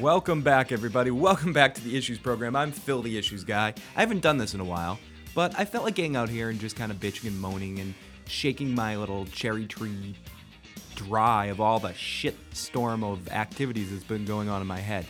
Welcome back, everybody. Welcome back to the Issues program. I'm Phil, the Issues guy. I haven't done this in a while, but I felt like getting out here and just kind of bitching and moaning and shaking my little cherry tree dry of all the shit storm of activities that's been going on in my head.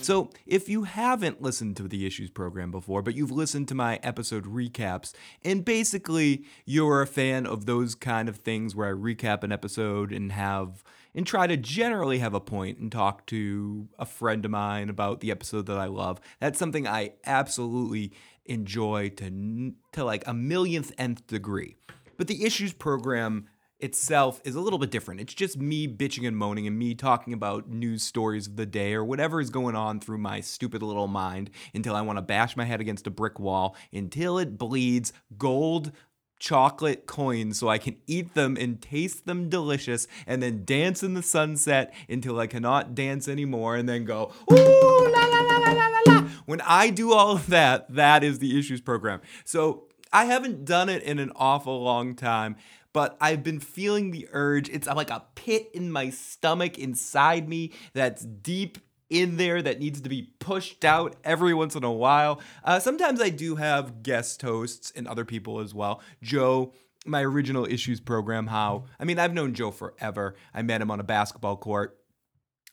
So, if you haven't listened to the Issues program before, but you've listened to my episode recaps, and basically you're a fan of those kind of things where I recap an episode and have and try to generally have a point and talk to a friend of mine about the episode that I love. That's something I absolutely enjoy to to like a millionth nth degree. But the Issues program itself is a little bit different. It's just me bitching and moaning and me talking about news stories of the day or whatever is going on through my stupid little mind until I want to bash my head against a brick wall until it bleeds gold chocolate coins so I can eat them and taste them delicious and then dance in the sunset until I cannot dance anymore and then go, ooh, la la la la la la. When I do all of that, that is the issues program. So I haven't done it in an awful long time but I've been feeling the urge. It's like a pit in my stomach inside me that's deep in there that needs to be pushed out every once in a while. Uh, sometimes I do have guest hosts and other people as well. Joe, my original issues program, how I mean, I've known Joe forever. I met him on a basketball court.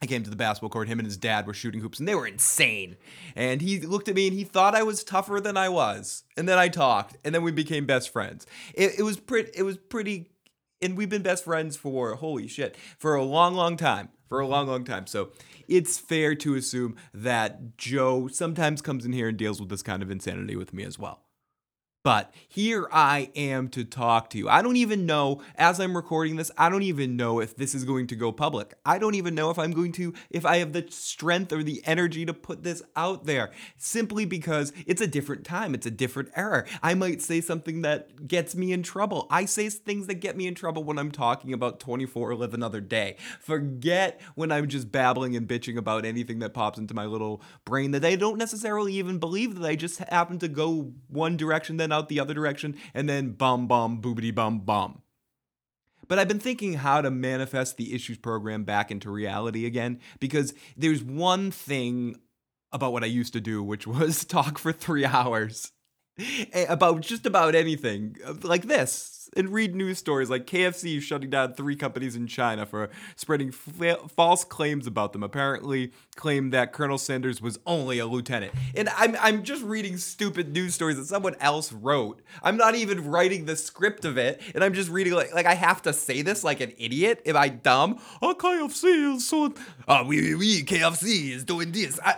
I came to the basketball court. Him and his dad were shooting hoops, and they were insane. And he looked at me and he thought I was tougher than I was. And then I talked, and then we became best friends. It, it was pretty. It was pretty, and we've been best friends for holy shit for a long, long time. For a long, long time. So it's fair to assume that Joe sometimes comes in here and deals with this kind of insanity with me as well. But here I am to talk to you. I don't even know, as I'm recording this, I don't even know if this is going to go public. I don't even know if I'm going to, if I have the strength or the energy to put this out there, simply because it's a different time. It's a different era. I might say something that gets me in trouble. I say things that get me in trouble when I'm talking about 24 or Live Another Day. Forget when I'm just babbling and bitching about anything that pops into my little brain that I don't necessarily even believe that I just happen to go one direction, then out the other direction, and then bum bum boobity bum bum. But I've been thinking how to manifest the issues program back into reality again because there's one thing about what I used to do, which was talk for three hours about just about anything like this and read news stories like KFC shutting down three companies in China for spreading fa- false claims about them. Apparently, claimed that Colonel Sanders was only a lieutenant. And I'm I'm just reading stupid news stories that someone else wrote. I'm not even writing the script of it, and I'm just reading like like I have to say this like an idiot. Am I dumb? Oh, KFC is so. Oh, we, we KFC is doing this. I,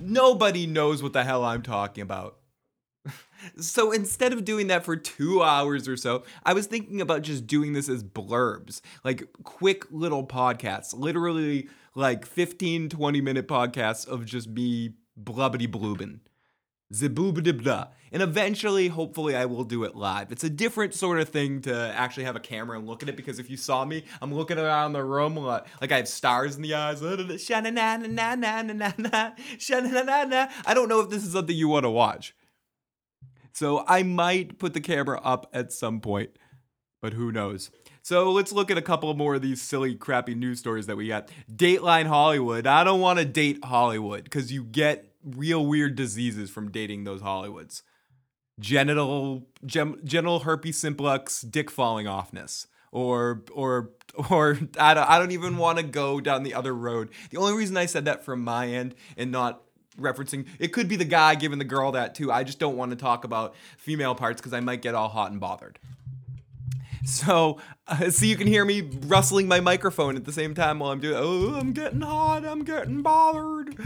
nobody knows what the hell I'm talking about. So instead of doing that for two hours or so, I was thinking about just doing this as blurbs, like quick little podcasts, literally like 15, 20 minute podcasts of just me blubbity bloobin. Ziboobadibda. And eventually, hopefully, I will do it live. It's a different sort of thing to actually have a camera and look at it because if you saw me, I'm looking around the room like, like I have stars in the eyes. I don't know if this is something you want to watch. So I might put the camera up at some point, but who knows? So let's look at a couple more of these silly, crappy news stories that we got. Dateline Hollywood. I don't want to date Hollywood because you get real weird diseases from dating those Hollywoods. Genital, gem, genital herpes simplex, dick falling offness or or or I don't, I don't even want to go down the other road. The only reason I said that from my end and not referencing it could be the guy giving the girl that too. I just don't want to talk about female parts because I might get all hot and bothered. So, uh, so you can hear me rustling my microphone at the same time while I'm doing. Oh, I'm getting hot. I'm getting bothered.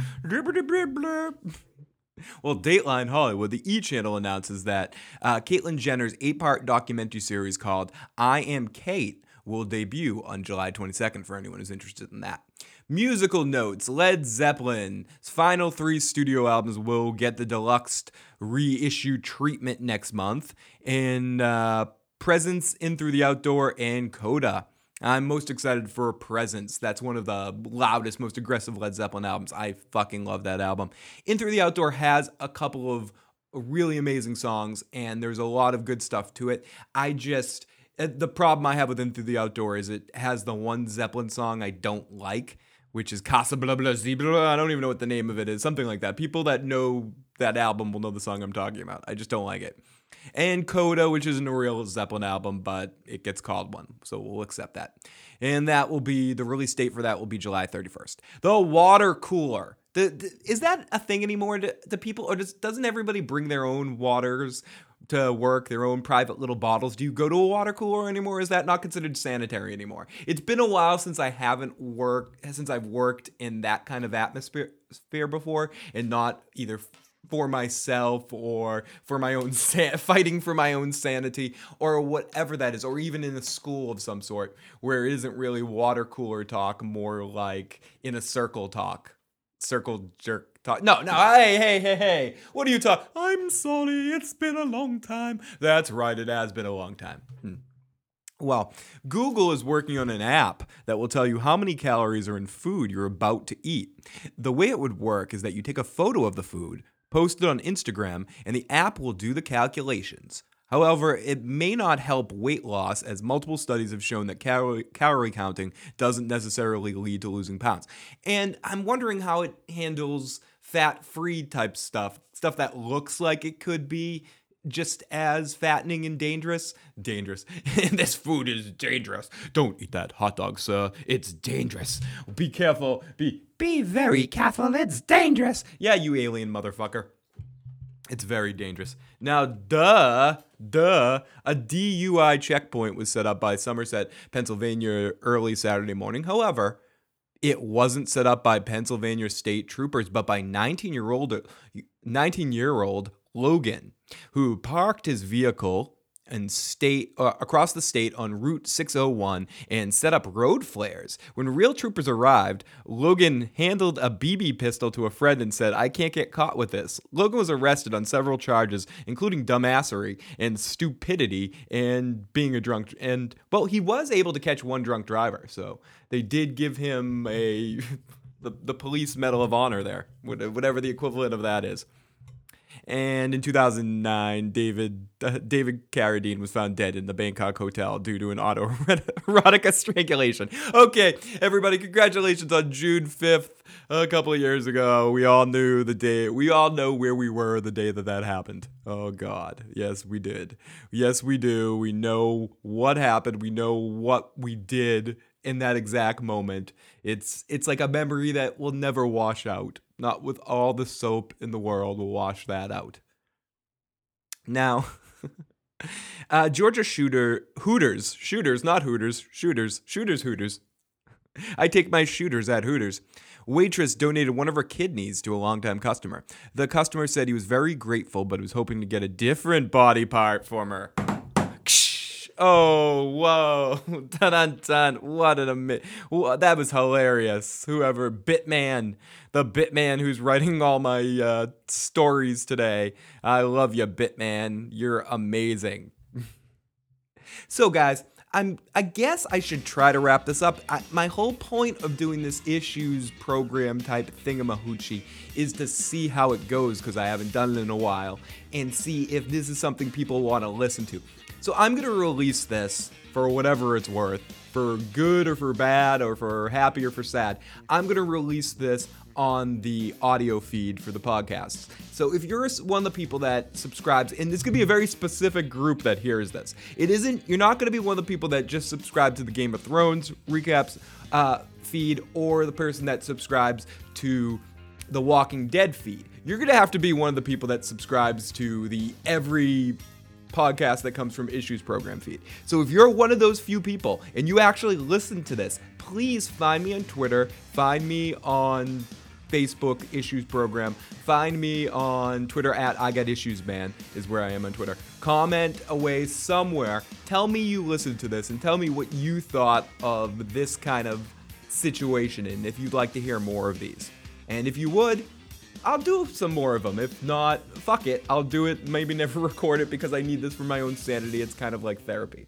Well, Dateline Hollywood, the E Channel announces that uh, Caitlyn Jenner's eight-part documentary series called "I Am Cait" will debut on July 22nd. For anyone who's interested in that. Musical notes Led Zeppelin's final three studio albums will get the deluxe reissue treatment next month. And uh, Presence in Through the Outdoor and Coda. I'm most excited for Presence. That's one of the loudest, most aggressive Led Zeppelin albums. I fucking love that album. In Through the Outdoor has a couple of really amazing songs, and there's a lot of good stuff to it. I just, uh, the problem I have with In Through the Outdoor is it has the one Zeppelin song I don't like which is Casa Blah Blah Zebra. I don't even know what the name of it is. Something like that. People that know that album will know the song I'm talking about. I just don't like it. And Coda, which isn't a real Zeppelin album, but it gets called one. So we'll accept that. And that will be the release date for that will be July 31st. The water cooler. The, the, is that a thing anymore to, people, or does, doesn't everybody bring their own waters to work, their own private little bottles? Do you go to a water cooler anymore? Is that not considered sanitary anymore? It's been a while since I haven't worked, since I've worked in that kind of atmosphere before, and not either for myself or for my own fighting for my own sanity or whatever that is or even in a school of some sort where it isn't really water cooler talk more like in a circle talk circle jerk talk no no hey hey hey hey what are you talking i'm sorry it's been a long time that's right it has been a long time hmm. Well, Google is working on an app that will tell you how many calories are in food you're about to eat. The way it would work is that you take a photo of the food, post it on Instagram, and the app will do the calculations. However, it may not help weight loss, as multiple studies have shown that calorie, calorie counting doesn't necessarily lead to losing pounds. And I'm wondering how it handles fat free type stuff, stuff that looks like it could be just as fattening and dangerous. Dangerous. this food is dangerous. Don't eat that hot dog, sir. It's dangerous. Be careful. Be be very careful. It's dangerous. Yeah, you alien motherfucker. It's very dangerous. Now, duh, duh, a DUI checkpoint was set up by Somerset, Pennsylvania early Saturday morning. However, it wasn't set up by Pennsylvania state troopers, but by 19 year old 19 year old Logan, who parked his vehicle and state uh, across the state on Route 601 and set up road flares. When real troopers arrived, Logan handled a BB pistol to a friend and said, "I can't get caught with this." Logan was arrested on several charges, including dumbassery and stupidity and being a drunk. And well, he was able to catch one drunk driver, so they did give him a the, the police medal of honor there, whatever the equivalent of that is. And in 2009, David uh, David Carradine was found dead in the Bangkok hotel due to an autoerotic strangulation. Okay, everybody, congratulations on June 5th. A couple of years ago, we all knew the day. We all know where we were the day that that happened. Oh God, yes, we did. Yes, we do. We know what happened. We know what we did in that exact moment. It's it's like a memory that will never wash out. Not with all the soap in the world will wash that out. Now, uh, Georgia shooter Hooters shooters not Hooters shooters shooters Hooters. I take my shooters at Hooters. Waitress donated one of her kidneys to a longtime customer. The customer said he was very grateful, but was hoping to get a different body part from her. Oh, whoa. dun dun dun. What an. That was hilarious. Whoever, Bitman, the Bitman who's writing all my uh, stories today. I love you, Bitman. You're amazing. so, guys, I'm. I guess I should try to wrap this up. I, my whole point of doing this issues program type thingamahoochie is to see how it goes because I haven't done it in a while and see if this is something people want to listen to. So I'm going to release this for whatever it's worth, for good or for bad or for happy or for sad. I'm going to release this on the audio feed for the podcast. So if you're one of the people that subscribes, and this could be a very specific group that hears this, it isn't. You're not going to be one of the people that just subscribe to the Game of Thrones recaps uh, feed or the person that subscribes to the Walking Dead feed. You're going to have to be one of the people that subscribes to the every podcast that comes from Issues Program feed. So if you're one of those few people and you actually listen to this, please find me on Twitter, find me on Facebook Issues Program, find me on Twitter at I Got Issues Man is where I am on Twitter. Comment away somewhere. Tell me you listened to this and tell me what you thought of this kind of situation and if you'd like to hear more of these. And if you would, I'll do some more of them. If not, fuck it. I'll do it, maybe never record it because I need this for my own sanity. It's kind of like therapy.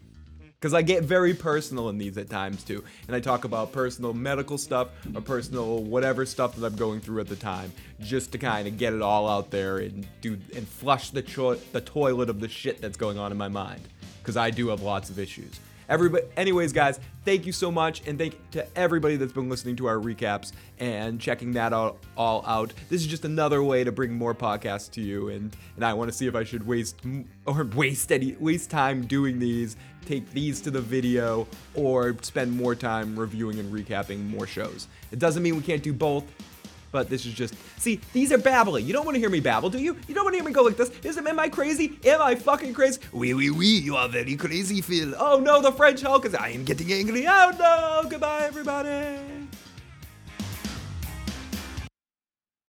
Because I get very personal in these at times too. And I talk about personal medical stuff or personal whatever stuff that I'm going through at the time. Just to kind of get it all out there and do and flush the, cho- the toilet of the shit that's going on in my mind. Because I do have lots of issues. Everybody, anyways, guys, thank you so much, and thank to everybody that's been listening to our recaps and checking that out all out. This is just another way to bring more podcasts to you, and and I want to see if I should waste or waste any waste time doing these, take these to the video, or spend more time reviewing and recapping more shows. It doesn't mean we can't do both. But this is just see, these are babbling. You don't want to hear me babble, do you? You don't want to hear me go like this. Is it, am I crazy? Am I fucking crazy? Oui, oui, oui, you are very crazy, Phil. Oh no, the French Hulk is I am getting angry. Oh no, goodbye everybody.